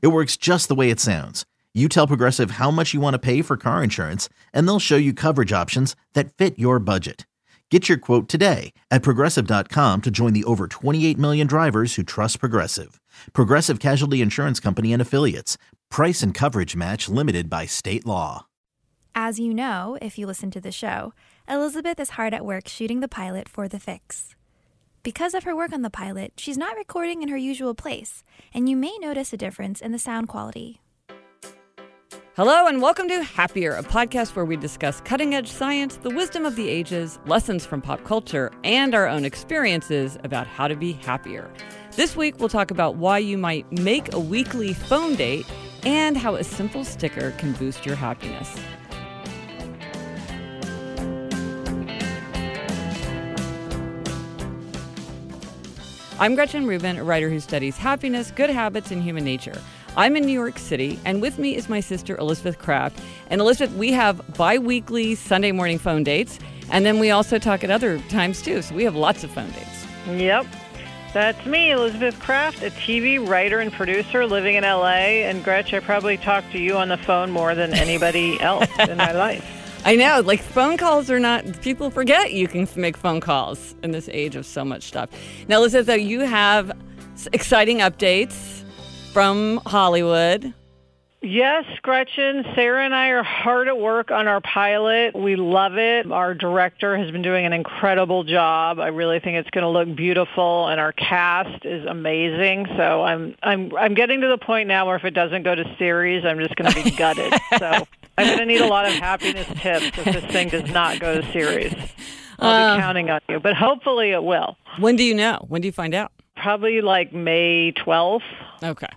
It works just the way it sounds. You tell Progressive how much you want to pay for car insurance, and they'll show you coverage options that fit your budget. Get your quote today at progressive.com to join the over 28 million drivers who trust Progressive. Progressive Casualty Insurance Company and Affiliates. Price and coverage match limited by state law. As you know, if you listen to the show, Elizabeth is hard at work shooting the pilot for The Fix. Because of her work on the pilot, she's not recording in her usual place, and you may notice a difference in the sound quality. Hello, and welcome to Happier, a podcast where we discuss cutting edge science, the wisdom of the ages, lessons from pop culture, and our own experiences about how to be happier. This week, we'll talk about why you might make a weekly phone date and how a simple sticker can boost your happiness. I'm Gretchen Rubin, a writer who studies happiness, good habits, and human nature. I'm in New York City, and with me is my sister Elizabeth Craft. And Elizabeth, we have bi weekly Sunday morning phone dates, and then we also talk at other times too. So we have lots of phone dates. Yep. That's me, Elizabeth Craft, a TV writer and producer living in LA. And Gretch, I probably talk to you on the phone more than anybody else in my life. I know, like phone calls are not, people forget you can make phone calls in this age of so much stuff. Now, Elizabeth, though, you have exciting updates from Hollywood. Yes, Gretchen. Sarah and I are hard at work on our pilot. We love it. Our director has been doing an incredible job. I really think it's going to look beautiful, and our cast is amazing. So I'm I'm I'm getting to the point now where if it doesn't go to series, I'm just going to be gutted. so I'm going to need a lot of happiness tips if this thing does not go to series. I'll be um, counting on you, but hopefully it will. When do you know? When do you find out? Probably like May 12th. Okay.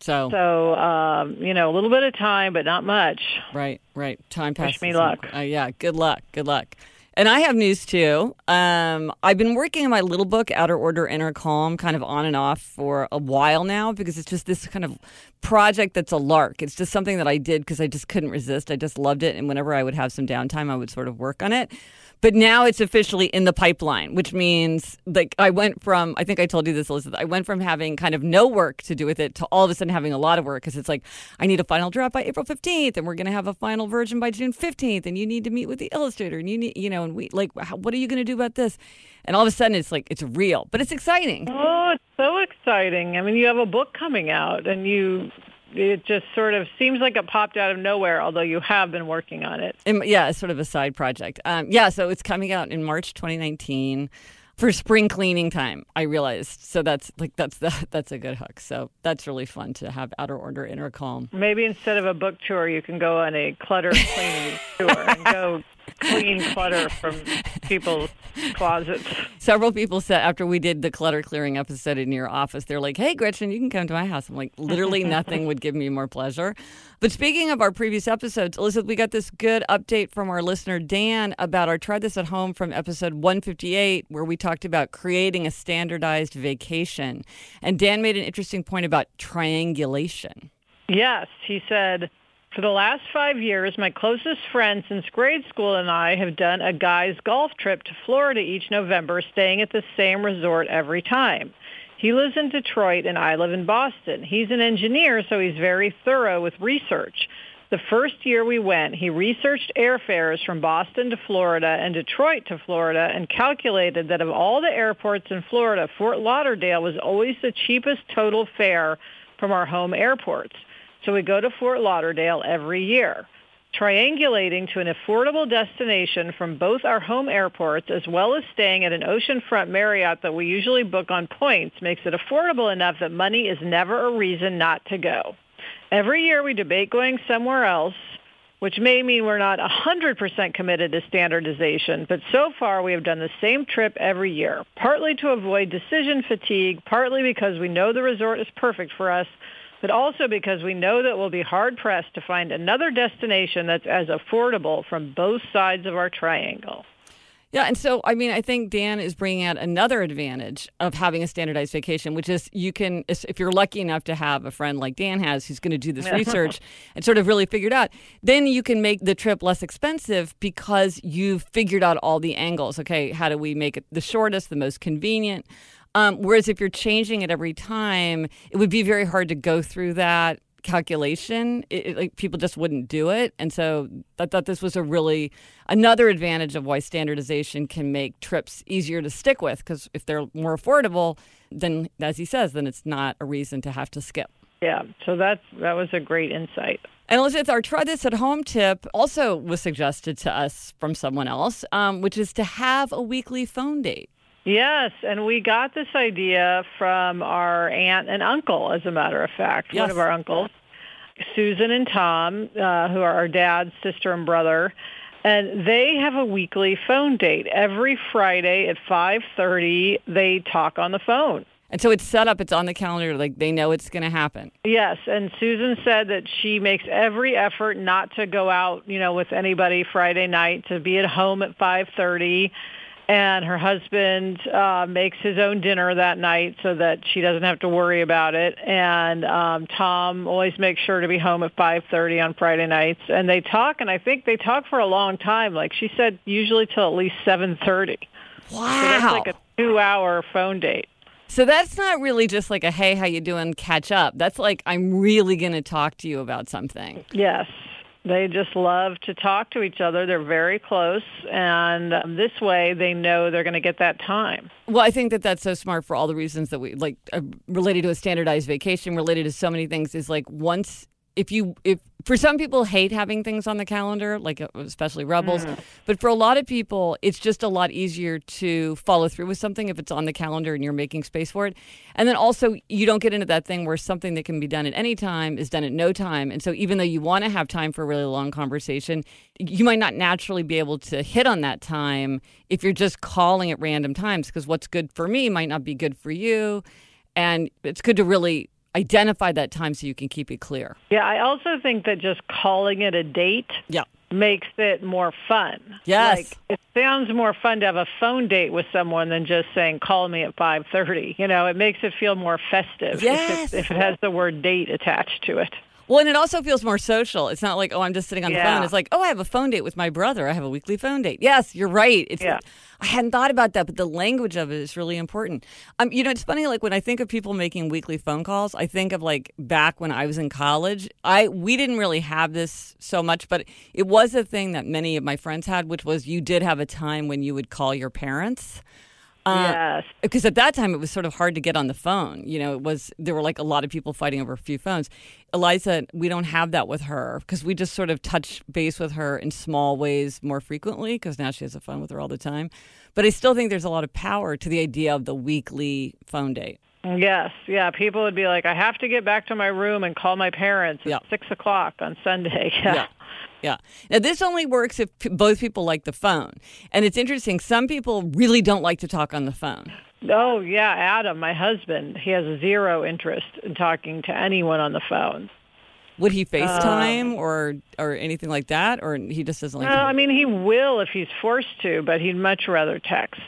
So, so um, you know, a little bit of time, but not much. Right, right. Time passes. Wish me luck. Uh, yeah, good luck. Good luck. And I have news too. Um, I've been working on my little book, Outer Order, Inner Calm, kind of on and off for a while now because it's just this kind of project that's a lark. It's just something that I did because I just couldn't resist. I just loved it. And whenever I would have some downtime, I would sort of work on it. But now it's officially in the pipeline, which means like I went from I think I told you this, Elizabeth. I went from having kind of no work to do with it to all of a sudden having a lot of work because it's like I need a final draft by April fifteenth, and we're going to have a final version by June fifteenth, and you need to meet with the illustrator, and you need you know, and we like how, what are you going to do about this? And all of a sudden it's like it's real, but it's exciting. Oh, it's so exciting! I mean, you have a book coming out, and you it just sort of seems like it popped out of nowhere, although you have been working on it. yeah, it's sort of a side project. Um, yeah, so it's coming out in March 2019 for spring cleaning time. I realized, so that's like that's the, that's a good hook. So that's really fun to have outer order, inner calm. Maybe instead of a book tour, you can go on a clutter cleaning tour and go clean clutter from people's closets. Several people said after we did the clutter clearing episode in your office, they're like, "Hey, Gretchen, you can come to my house." I'm like, literally nothing would give me more pleasure. But speaking of our previous episodes, Elizabeth, we got this good update from our listener Dan about our try this at home from episode 158, where we talked about creating a standardized vacation, and Dan made an interesting point about triangulation. Yes, he said For the last five years, my closest friend since grade school and I have done a guy's golf trip to Florida each November, staying at the same resort every time. He lives in Detroit and I live in Boston. He's an engineer, so he's very thorough with research. The first year we went, he researched airfares from Boston to Florida and Detroit to Florida and calculated that of all the airports in Florida, Fort Lauderdale was always the cheapest total fare from our home airports. So we go to Fort Lauderdale every year. Triangulating to an affordable destination from both our home airports as well as staying at an oceanfront Marriott that we usually book on points makes it affordable enough that money is never a reason not to go. Every year we debate going somewhere else, which may mean we're not 100% committed to standardization, but so far we have done the same trip every year, partly to avoid decision fatigue, partly because we know the resort is perfect for us, but also because we know that we'll be hard-pressed to find another destination that's as affordable from both sides of our triangle. Yeah, and so I mean, I think Dan is bringing out another advantage of having a standardized vacation, which is you can, if you're lucky enough to have a friend like Dan has, who's going to do this research and sort of really figure it out, then you can make the trip less expensive because you've figured out all the angles. Okay, how do we make it the shortest, the most convenient? Um, whereas if you're changing it every time, it would be very hard to go through that calculation. It, it, like people just wouldn't do it, and so I thought this was a really another advantage of why standardization can make trips easier to stick with. Because if they're more affordable, then as he says, then it's not a reason to have to skip. Yeah, so that's that was a great insight. And Elizabeth, our try this at home tip also was suggested to us from someone else, um, which is to have a weekly phone date. Yes, and we got this idea from our aunt and uncle, as a matter of fact. Yes. One of our uncles, Susan and Tom, uh, who are our dad's sister and brother, and they have a weekly phone date. Every Friday at 5.30, they talk on the phone. And so it's set up, it's on the calendar, like they know it's going to happen. Yes, and Susan said that she makes every effort not to go out, you know, with anybody Friday night, to be at home at 5.30 and her husband uh, makes his own dinner that night so that she doesn't have to worry about it. And um, Tom always makes sure to be home at 5:30 on Friday nights. And they talk, and I think they talk for a long time. Like she said, usually till at least 7:30. Wow, so that's like a two-hour phone date. So that's not really just like a hey, how you doing? Catch up. That's like I'm really going to talk to you about something. Yes. They just love to talk to each other. They're very close, and um, this way they know they're going to get that time. Well, I think that that's so smart for all the reasons that we like uh, related to a standardized vacation, related to so many things. Is like once if you if for some people hate having things on the calendar like uh, especially rebels Mm. but for a lot of people it's just a lot easier to follow through with something if it's on the calendar and you're making space for it. And then also you don't get into that thing where something that can be done at any time is done at no time. And so even though you want to have time for a really long conversation you might not naturally be able to hit on that time if you're just calling at random times because what's good for me might not be good for you. And it's good to really identify that time so you can keep it clear. Yeah, I also think that just calling it a date Yeah. makes it more fun. Yes. Like it sounds more fun to have a phone date with someone than just saying call me at 5:30. You know, it makes it feel more festive Yes. if, it, if it has the word date attached to it. Well, and it also feels more social. It's not like, oh, I'm just sitting on the phone. It's like, oh, I have a phone date with my brother. I have a weekly phone date. Yes, you're right. It's Yeah. I hadn't thought about that, but the language of it is really important. Um, you know, it's funny. Like when I think of people making weekly phone calls, I think of like back when I was in college. I we didn't really have this so much, but it was a thing that many of my friends had, which was you did have a time when you would call your parents. Uh, yes. because at that time it was sort of hard to get on the phone. You know, it was there were like a lot of people fighting over a few phones. Eliza, we don't have that with her because we just sort of touch base with her in small ways more frequently because now she has a phone with her all the time. But I still think there's a lot of power to the idea of the weekly phone date. Yes, yeah. People would be like, I have to get back to my room and call my parents at Yeah. six o'clock on Sunday. Yeah. Yeah. Yeah. Now, this only works if p- both people like the phone. And it's interesting. Some people really don't like to talk on the phone. Oh, yeah. Adam, my husband, he has zero interest in talking to anyone on the phone. Would he FaceTime or or anything like that? Or he just doesn't like No, I mean he will if he's forced to, but he'd much rather text.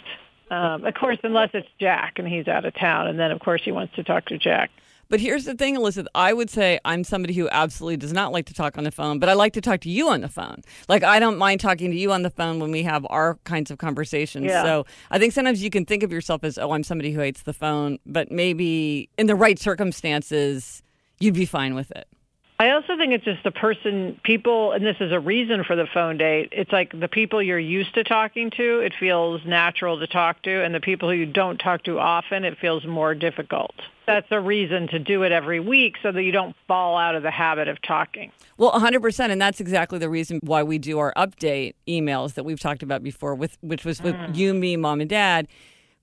Um, of course, unless it's Jack and he's out of town, and then of course he wants to talk to Jack. But here's the thing, Elizabeth. I would say I'm somebody who absolutely does not like to talk on the phone, but I like to talk to you on the phone. Like I don't mind talking to you on the phone when we have our kinds of conversations. Yeah. So I think sometimes you can think of yourself as, oh, I'm somebody who hates the phone, but maybe in the right circumstances, you'd be fine with it. I also think it's just the person, people, and this is a reason for the phone date. It's like the people you're used to talking to, it feels natural to talk to, and the people who you don't talk to often, it feels more difficult. That's a reason to do it every week so that you don't fall out of the habit of talking. Well, 100%. And that's exactly the reason why we do our update emails that we've talked about before, with which was with mm. you, me, mom, and dad.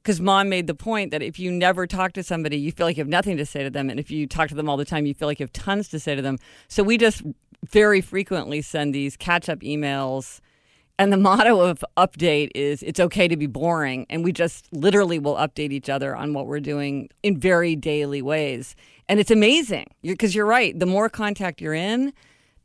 Because mom made the point that if you never talk to somebody, you feel like you have nothing to say to them. And if you talk to them all the time, you feel like you have tons to say to them. So we just very frequently send these catch up emails. And the motto of update is it's okay to be boring. And we just literally will update each other on what we're doing in very daily ways. And it's amazing because you're, you're right. The more contact you're in,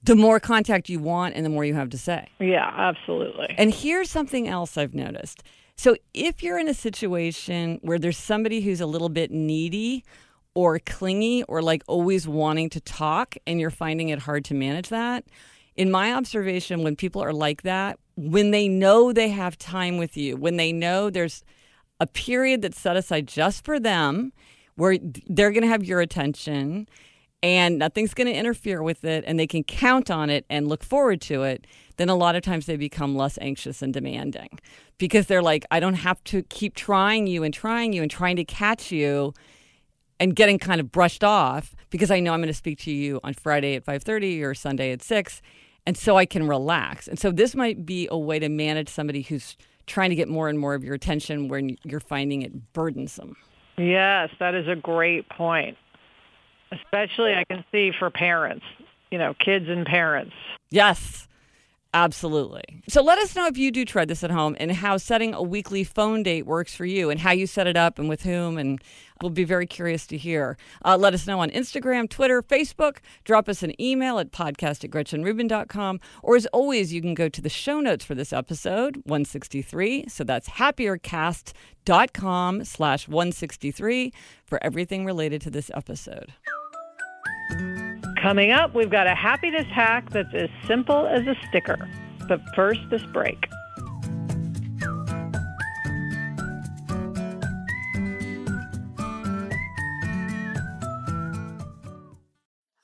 the more contact you want and the more you have to say. Yeah, absolutely. And here's something else I've noticed. So if you're in a situation where there's somebody who's a little bit needy or clingy or like always wanting to talk and you're finding it hard to manage that, in my observation, when people are like that, when they know they have time with you, when they know there's a period that's set aside just for them where they're going to have your attention and nothing's going to interfere with it and they can count on it and look forward to it, then a lot of times they become less anxious and demanding because they're like, I don't have to keep trying you and trying you and trying to catch you and getting kind of brushed off because I know I'm going to speak to you on Friday at 5:30 or Sunday at 6 and so I can relax. And so this might be a way to manage somebody who's trying to get more and more of your attention when you're finding it burdensome. Yes, that is a great point. Especially I can see for parents, you know, kids and parents. Yes. Absolutely. So let us know if you do try this at home and how setting a weekly phone date works for you and how you set it up and with whom. And we'll be very curious to hear. Uh, let us know on Instagram, Twitter, Facebook. Drop us an email at podcast at gretchenrubin.com. Or as always, you can go to the show notes for this episode, 163. So that's happiercast.com slash 163 for everything related to this episode. Coming up, we've got a happiness hack that's as simple as a sticker. But first, this break.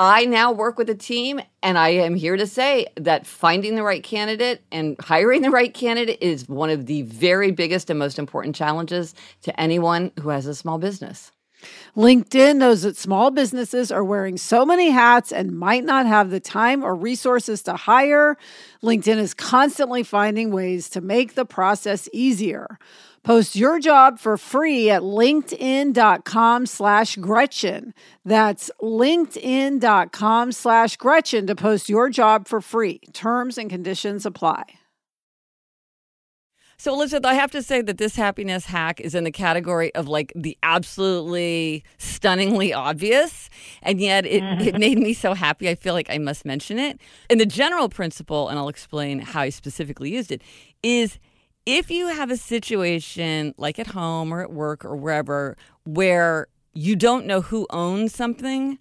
I now work with a team, and I am here to say that finding the right candidate and hiring the right candidate is one of the very biggest and most important challenges to anyone who has a small business. LinkedIn knows that small businesses are wearing so many hats and might not have the time or resources to hire. LinkedIn is constantly finding ways to make the process easier. Post your job for free at linkedin.com slash Gretchen. That's linkedin.com slash Gretchen to post your job for free. Terms and conditions apply. So, Elizabeth, I have to say that this happiness hack is in the category of like the absolutely stunningly obvious. And yet it, mm-hmm. it made me so happy. I feel like I must mention it. And the general principle, and I'll explain how I specifically used it, is if you have a situation like at home or at work or wherever where you don't know who owns something,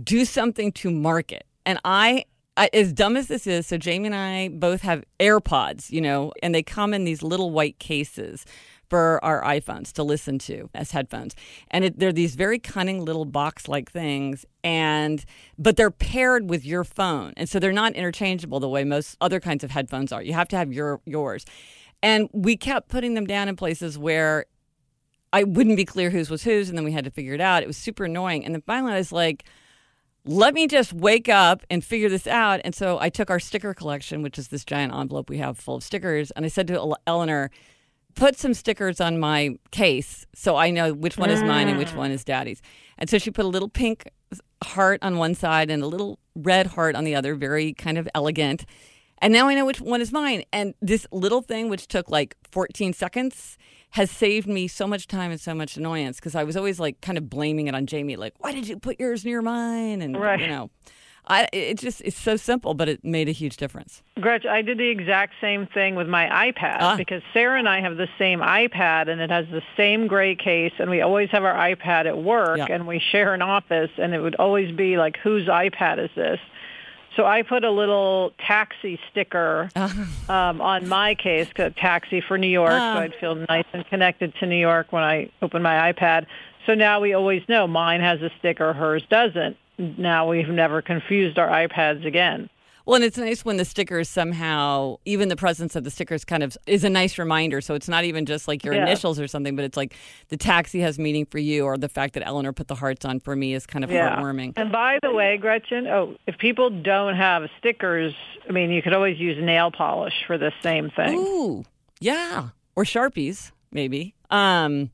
do something to mark it. And I I, as dumb as this is, so Jamie and I both have AirPods, you know, and they come in these little white cases for our iPhones to listen to as headphones. And it, they're these very cunning little box-like things and but they're paired with your phone. And so they're not interchangeable the way most other kinds of headphones are. You have to have your yours. And we kept putting them down in places where I wouldn't be clear whose was whose and then we had to figure it out. It was super annoying. And then finally I was like let me just wake up and figure this out. And so I took our sticker collection, which is this giant envelope we have full of stickers, and I said to Eleanor, put some stickers on my case so I know which one is mine and which mm. one is daddy's. And so she put a little pink heart on one side and a little red heart on the other, very kind of elegant. And now I know which one is mine. And this little thing, which took like 14 seconds, has saved me so much time and so much annoyance because I was always like kind of blaming it on Jamie, like, why did you put yours near mine? And, right. you know, I, it just, it's so simple, but it made a huge difference. Gretch, I did the exact same thing with my iPad Ah. because Sarah and I have the same iPad and it has the same gray case and we always have our iPad at work Yeah. and we share an office and it would always be like, whose iPad is this? So I put a little taxi sticker um, on my case, 'cause taxi for New York, Ah. so I'd feel nice and connected to New York when I open my iPad. So now we always know mine has a sticker, hers doesn't. Now we've never confused our iPads again. Well, and it's nice when the stickers somehow, even the presence of the stickers kind of is a nice reminder. So it's not even just like your Yeah. initials or something, but it's like the taxi has meaning for you, or the fact that Eleanor put the hearts on for me is kind of heartwarming. And by the way, Gretchen, oh, if people don't have stickers, I mean, you could always use nail polish for the same thing. Ooh, yeah, or Sharpies maybe. Um,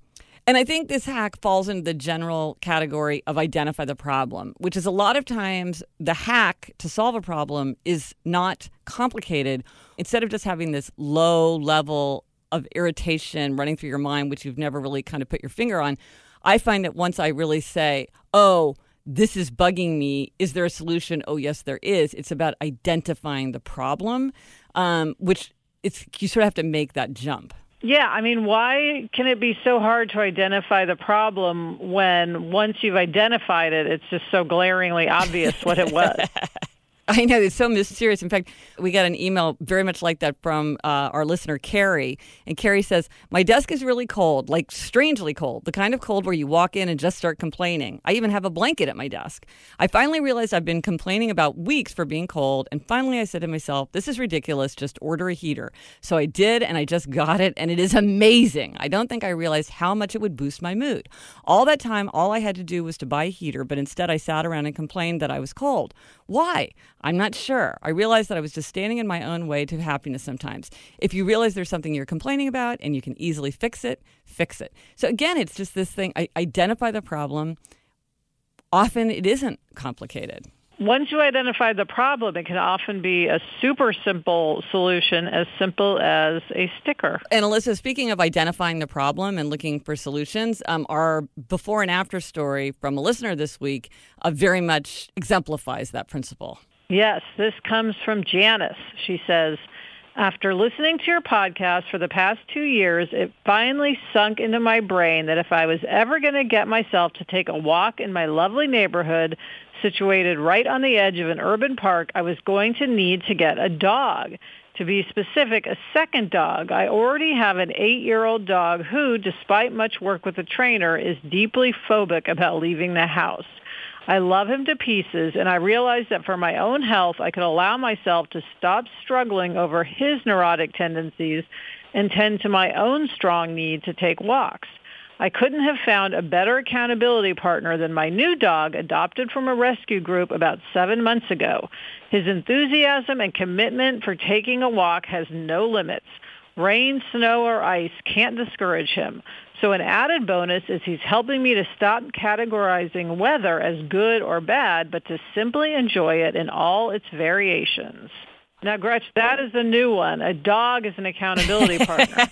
and I think this hack falls into the general category of identify the problem, which is a lot of times the hack to solve a problem is not complicated. Instead of just having this low level of irritation running through your mind, which you've never really kind of put your finger on, I find that once I really say, oh, this is bugging me. Is there a solution? Oh, yes, there is. It's about identifying the problem, um, which it's you sort of have to make that jump. Yeah, I mean, why can it be so hard to identify the problem when once you've identified it, it's just so glaringly obvious what it was? I know it's so mysterious. In fact, we got an email very much like that from uh, our listener Carrie, and Carrie says, "My desk is really cold, like strangely cold, the kind of cold where you walk in and just start complaining. I even have a blanket at my desk. I finally realized I've been complaining about weeks for being cold, and finally I said to myself, this is ridiculous. Just order a heater. So I did, and I just got it, and it is amazing. I don't think I realized how much it would boost my mood. All that time, all I had to do was to buy a heater, but instead I sat around and complained that I was cold. Why? I'm not sure. I realized that I was just standing in my own way to happiness sometimes. If you realize there's something you're complaining about and you can easily fix it, fix it. So again, it's just this thing I identify the problem. Often it isn't complicated. Once you identify the problem, it can often be a super simple solution, as simple as a sticker. And Alyssa, speaking of identifying the problem and looking for solutions, um, our before and after story from a listener this week uh, very much exemplifies that principle. Yes, this comes from Janice. She says, after listening to your podcast for the past two years, it finally sunk into my brain that if I was ever going to get myself to take a walk in my lovely neighborhood situated right on the edge of an urban park, I was going to need to get a dog. To be specific, a second dog. I already have an eight-year-old dog who, despite much work with a trainer, is deeply phobic about leaving the house. I love him to pieces, and I realized that for my own health, I could allow myself to stop struggling over his neurotic tendencies and tend to my own strong need to take walks. I couldn't have found a better accountability partner than my new dog adopted from a rescue group about seven months ago. His enthusiasm and commitment for taking a walk has no limits. Rain, snow, or ice can't discourage him. So an added bonus is he's helping me to stop categorizing weather as good or bad, but to simply enjoy it in all its variations. Now, Gretch, that is a new one. A dog is an accountability partner.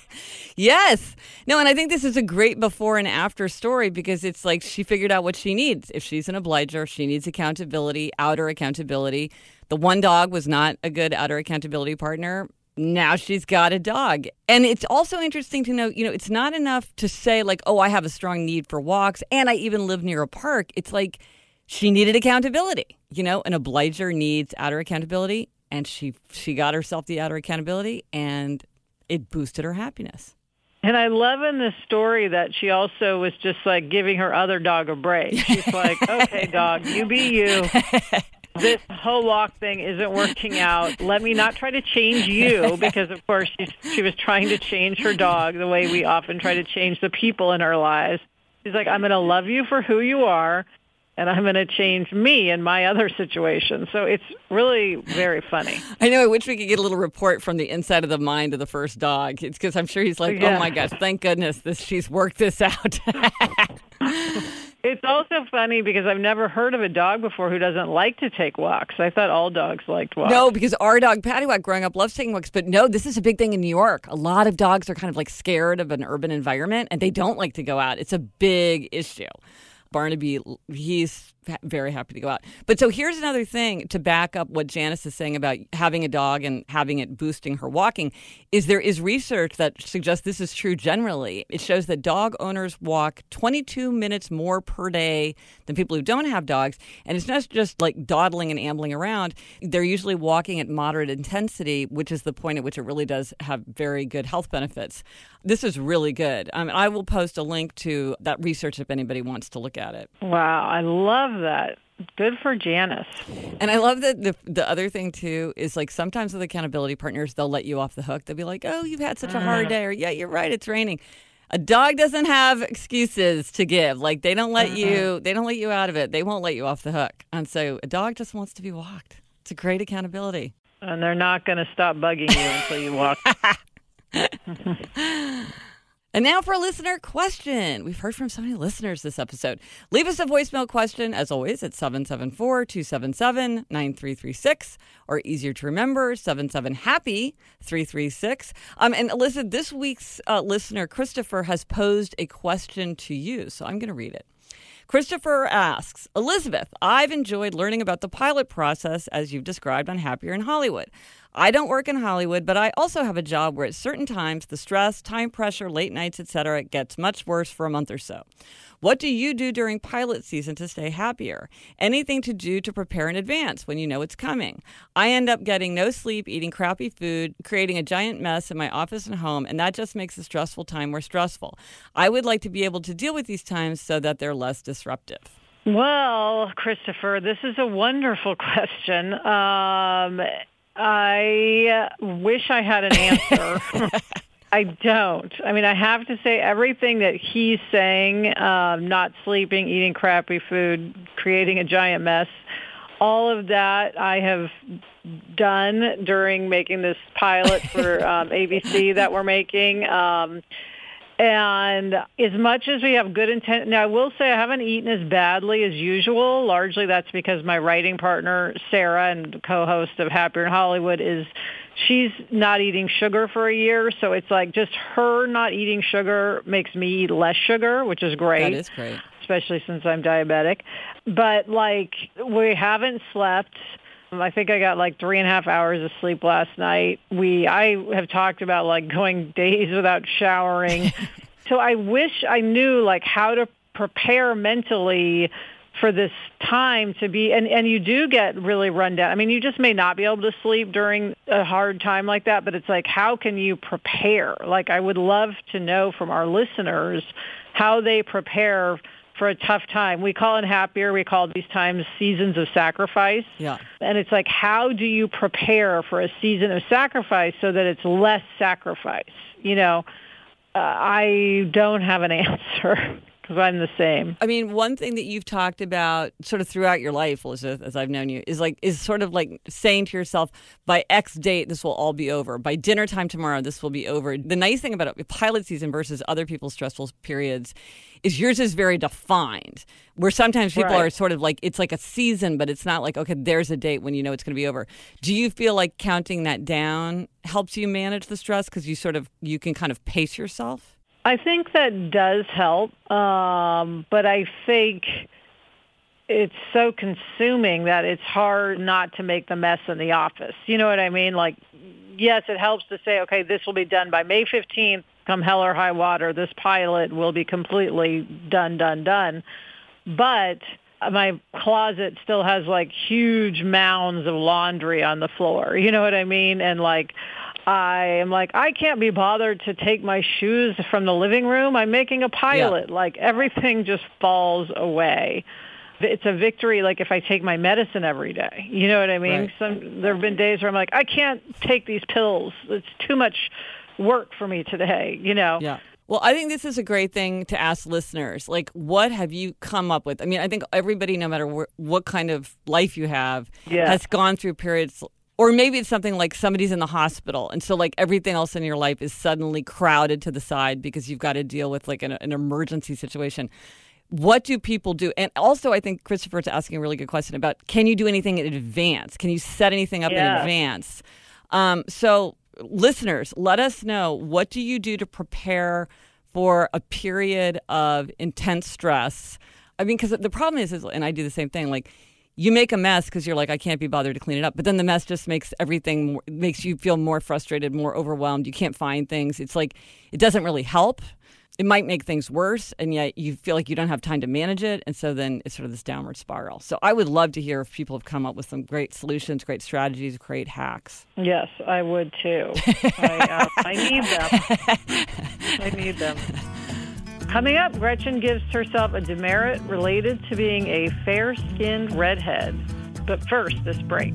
Yes. No, and I think this is a great before and after story because it's like she figured out what she needs. If she's an obliger, she needs accountability, outer accountability. The one dog was not a good outer accountability partner. Now she's got a dog. And it's also interesting to know, you know, it's not enough to say, like, oh, I have a strong need for walks and I even live near a park. It's like she needed accountability. You know, an obliger needs outer accountability and she she got herself the outer accountability and it boosted her happiness. And I love in this story that she also was just like giving her other dog a break. She's like, okay, dog, you be you. This whole walk thing isn't working out. Let me not try to change you because, of course, she, she was trying to change her dog the way we often try to change the people in our lives. She's like, I'm going to love you for who you are and I'm going to change me in my other situation. So it's really very funny. I know. I wish we could get a little report from the inside of the mind of the first dog. It's because I'm sure he's like, oh Yeah. oh my gosh, thank goodness this she's worked this out. It's also funny because I've never heard of a dog before who doesn't like to take walks. I thought all dogs liked walks. no, because our dog Paddywhack growing up loves taking walks, but no, this is a big thing in New York. A lot of dogs are kind of like scared of an urban environment and they don't like to go out. It's a big issue. Barnaby, he's very happy to go out. But so here's another thing to back up what Janice is saying about having a dog and having it boosting her walking is there is research that suggests this is true generally. It shows that dog owners walk 22 minutes more per day than people who don't have dogs. And it's not just like dawdling and ambling around. They're usually walking at moderate intensity, which is the point at which it really does have very good health benefits. This is really good. Um, I will post a link to that research if anybody wants to look at it. Wow, I love that. Good for Janice. And I love that the the other thing too is like sometimes with accountability partners they'll let you off the hook. They'll be like, "Oh, you've had such a hard day," or "Yeah, you're right, it's raining." A dog doesn't have excuses to give. Like they don't let you they don't let you out of it. They won't let you off the hook. And so a dog just wants to be walked. It's a great accountability. And they're not going to stop bugging you until you walk. And now for a listener question. We've heard from so many listeners this episode. Leave us a voicemail question, as always, at 774 277 9336, or easier to remember, 77 Happy 336. Um, and Elizabeth, this week's uh, listener, Christopher, has posed a question to you. So I'm going to read it. Christopher asks, Elizabeth, I've enjoyed learning about the pilot process as you've described on Happier in Hollywood. I don't work in Hollywood, but I also have a job where at certain times the stress, time pressure, late nights, etc. gets much worse for a month or so. What do you do during pilot season to stay happier? Anything to do to prepare in advance when you know it's coming? I end up getting no sleep, eating crappy food, creating a giant mess in my office and home, and that just makes a stressful time more stressful. I would like to be able to deal with these times so that they're less disruptive. Well, Christopher, this is a wonderful question. Um, I wish I had an answer. I don't. I mean, I have to say everything that he's saying, um, not sleeping, eating crappy food, creating a giant mess, all of that I have done during making this pilot for um, ABC that we're making. Um, and as much as we have good intent, now I will say I haven't eaten as badly as usual. Largely that's because my writing partner, Sarah, and co-host of Happier in Hollywood is, she's not eating sugar for a year. So it's like just her not eating sugar makes me eat less sugar, which is great That is great. especially since I'm diabetic. But like we haven't slept. I think I got like three and a half hours of sleep last night. We I have talked about like going days without showering. so I wish I knew like how to prepare mentally for this time to be and and you do get really run down. I mean, you just may not be able to sleep during a hard time like that, but it's like how can you prepare? Like I would love to know from our listeners how they prepare for a tough time. We call it happier. We call these times seasons of sacrifice. Yeah. And it's like, how do you prepare for a season of sacrifice so that it's less sacrifice? You know, uh, I don't have an answer. Because I'm the same. I mean, one thing that you've talked about sort of throughout your life, Elizabeth, as I've known you, is like is sort of like saying to yourself, by X date, this will all be over. By dinner time tomorrow, this will be over. The nice thing about a pilot season versus other people's stressful periods is yours is very defined. Where sometimes people Right. are sort of like it's like a season, but it's not like okay, there's a date when you know it's going to be over. Do you feel like counting that down helps you manage the stress because you sort of you can kind of pace yourself? I think that does help, um, but I think it's so consuming that it's hard not to make the mess in the office. You know what I mean? Like, yes, it helps to say, okay, this will be done by May 15th, come hell or high water. This pilot will be completely done, done, done. But my closet still has like huge mounds of laundry on the floor. You know what I mean? And like, I am like, I can't be bothered to take my shoes from the living room. I'm making a pilot. Like everything just falls away. It's a victory like if I take my medicine every day. You know what I mean? Right. Some there have been days where I'm like, I can't take these pills. It's too much work for me today, you know. Yeah. Well, I think this is a great thing to ask listeners. Like, what have you come up with? I mean, I think everybody, no matter wh- what kind of life you have, Yeah. has gone through periods, or maybe it's something like somebody's in the hospital. And so, like, everything else in your life is suddenly crowded to the side because you've got to deal with, like, an, an emergency situation. What do people do? And also, I think Christopher's asking a really good question about can you do anything in advance? Can you set anything up in advance? Um, so, listeners, let us know what do you do to prepare for a period of intense stress? I mean, because the problem is, is, and I do the same thing. Like, you make a mess because you're like, I can't be bothered to clean it up. But then the mess just makes everything makes you feel more frustrated, more overwhelmed. You can't find things. It's like it doesn't really help. It might make things worse, and yet you feel like you don't have time to manage it, and so then it's sort of this downward spiral. So I would love to hear if people have come up with some great solutions, great strategies, great hacks. Yes, I would too. I, uh, I need them. I need them. Coming up, Gretchen gives herself a demerit related to being a fair-skinned redhead. But first, this break.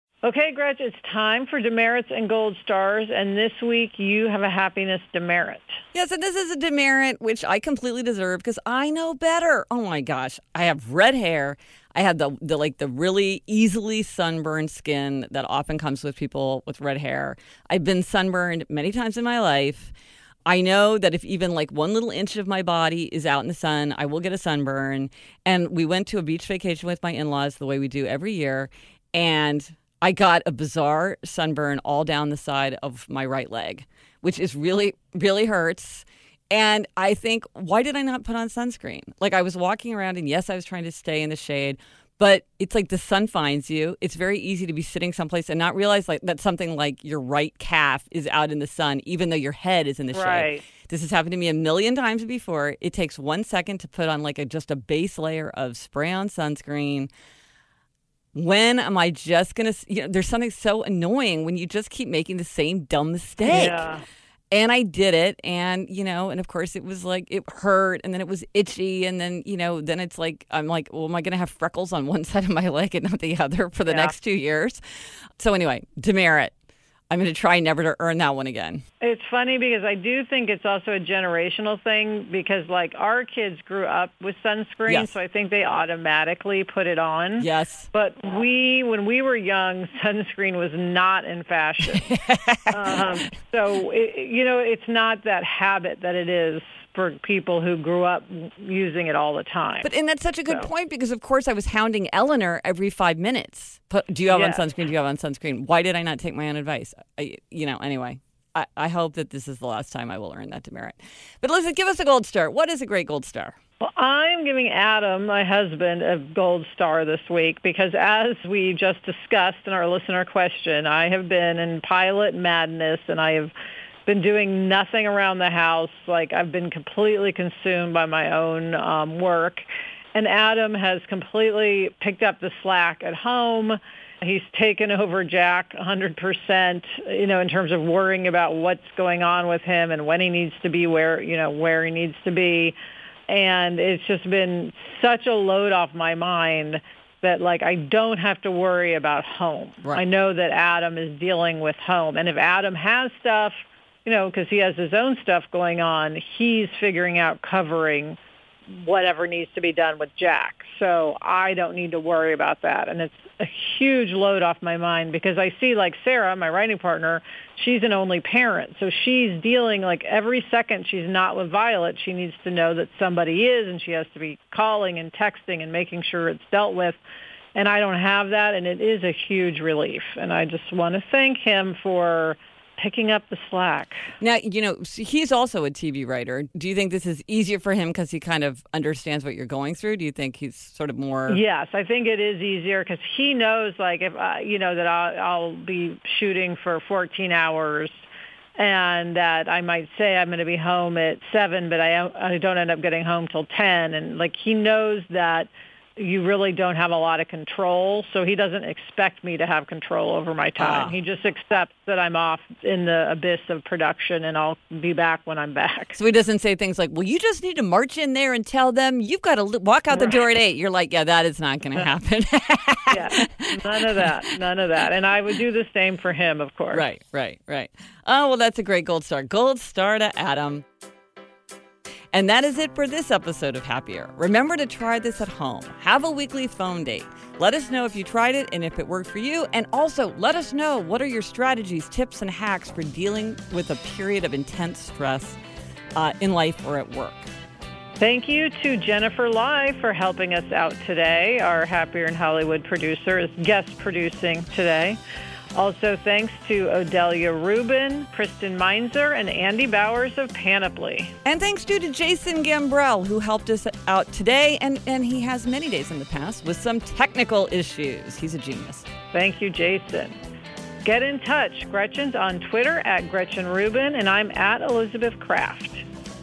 Okay, Gretchen, it's time for demerits and gold stars, and this week you have a happiness demerit. Yes, and this is a demerit which I completely deserve because I know better. Oh my gosh, I have red hair. I have the, the like the really easily sunburned skin that often comes with people with red hair. I've been sunburned many times in my life. I know that if even like one little inch of my body is out in the sun, I will get a sunburn. And we went to a beach vacation with my in laws the way we do every year. And I got a bizarre sunburn all down the side of my right leg, which is really, really hurts. And I think, why did I not put on sunscreen? Like I was walking around, and yes, I was trying to stay in the shade, but it's like the sun finds you. It's very easy to be sitting someplace and not realize like that something like your right calf is out in the sun, even though your head is in the shade. This has happened to me a million times before. It takes one second to put on like a just a base layer of spray on sunscreen. When am I just gonna? You know, there's something so annoying when you just keep making the same dumb mistake. Yeah. And I did it, and you know, and of course it was like it hurt, and then it was itchy, and then you know, then it's like I'm like, well, am I going to have freckles on one side of my leg and not the other for the Yeah. next two years? So anyway, demerit. I'm going to try never to earn that one again. It's funny because I do think it's also a generational thing because like our kids grew up with sunscreen, Yes. so I think they automatically put it on. Yes. But we, when we were young, sunscreen was not in fashion. um, so, it, you know, it's not that habit that it is for people who grew up using it all the time. But and that's such a good So- point because of course I was hounding Eleanor every five minutes. Do you have Yes. on sunscreen? Do you have on sunscreen? Why did I not take my own advice? I, you know. Anyway, I, I hope that this is the last time I will earn that demerit. But Lisa, give us a gold star. What is a great gold star? Well, I'm giving Adam, my husband, a gold star this week because as we just discussed in our listener question, I have been in pilot madness and I have been doing nothing around the house. Like I've been completely consumed by my own um, work. And Adam has completely picked up the slack at home. He's taken over Jack 100%, you know, in terms of worrying about what's going on with him and when he needs to be where, you know, where he needs to be and it's just been such a load off my mind that like I don't have to worry about home. Right. I know that Adam is dealing with home, and if Adam has stuff, you know, because he has his own stuff going on, he's figuring out covering whatever needs to be done with Jack. So I don't need to worry about that. And it's a huge load off my mind because I see like Sarah, my writing partner, she's an only parent. So she's dealing like every second she's not with Violet, she needs to know that somebody is and she has to be calling and texting and making sure it's dealt with. And I don't have that and it is a huge relief. And I just want to thank him for picking up the slack. Now, you know, he's also a TV writer. Do you think this is easier for him because he kind of understands what you're going through? Do you think he's sort of more? Yes, I think it is easier because he knows, like, if I, you know, that I'll, I'll be shooting for 14 hours, and that I might say I'm going to be home at seven, but I I don't end up getting home till 10, and like he knows that you really don't have a lot of control, so he doesn't expect me to have control over my time. Ah. He just accepts that I'm off in the abyss of production, and I'll be back when I'm back. So he doesn't say things like, "Well, you just need to march in there and tell them you've got to walk out the door at 8. You're like, "Yeah, that is not going to happen." yeah, none of that, none of that, and I would do the same for him, of course. Right, right, right. Oh, well, that's a great gold star. Gold star to Adam. And that is it for this episode of Happier. Remember to try this at home. Have a weekly phone date. Let us know if you tried it and if it worked for you. And also, let us know what are your strategies, tips, and hacks for dealing with a period of intense stress uh, in life or at work. Thank you to Jennifer Lai for helping us out today. Our Happier in Hollywood producer is guest producing today. Also, thanks to Odelia Rubin, Kristen Meinzer, and Andy Bowers of Panoply. And thanks due to Jason Gambrell, who helped us out today, and, and he has many days in the past with some technical issues. He's a genius. Thank you, Jason. Get in touch. Gretchen's on Twitter at Gretchen Rubin, and I'm at Elizabeth Craft.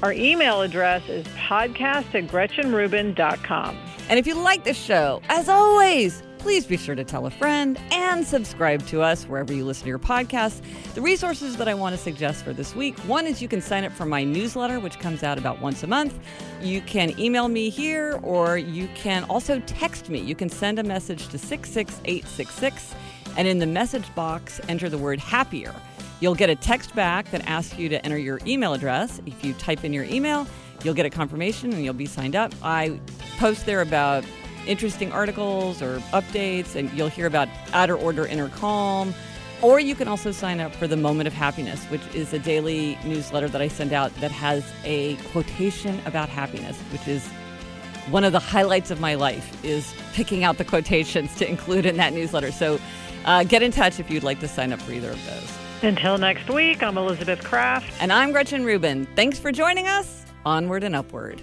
Our email address is podcast at gretchenrubin.com. And if you like the show, as always, please be sure to tell a friend and subscribe to us wherever you listen to your podcasts. The resources that I want to suggest for this week one is you can sign up for my newsletter, which comes out about once a month. You can email me here, or you can also text me. You can send a message to 66866, and in the message box, enter the word happier. You'll get a text back that asks you to enter your email address. If you type in your email, you'll get a confirmation and you'll be signed up. I post there about interesting articles or updates, and you'll hear about outer order, inner calm. Or you can also sign up for the Moment of Happiness, which is a daily newsletter that I send out that has a quotation about happiness, which is one of the highlights of my life is picking out the quotations to include in that newsletter. So uh, get in touch if you'd like to sign up for either of those. Until next week, I'm Elizabeth Craft. And I'm Gretchen Rubin. Thanks for joining us. Onward and upward.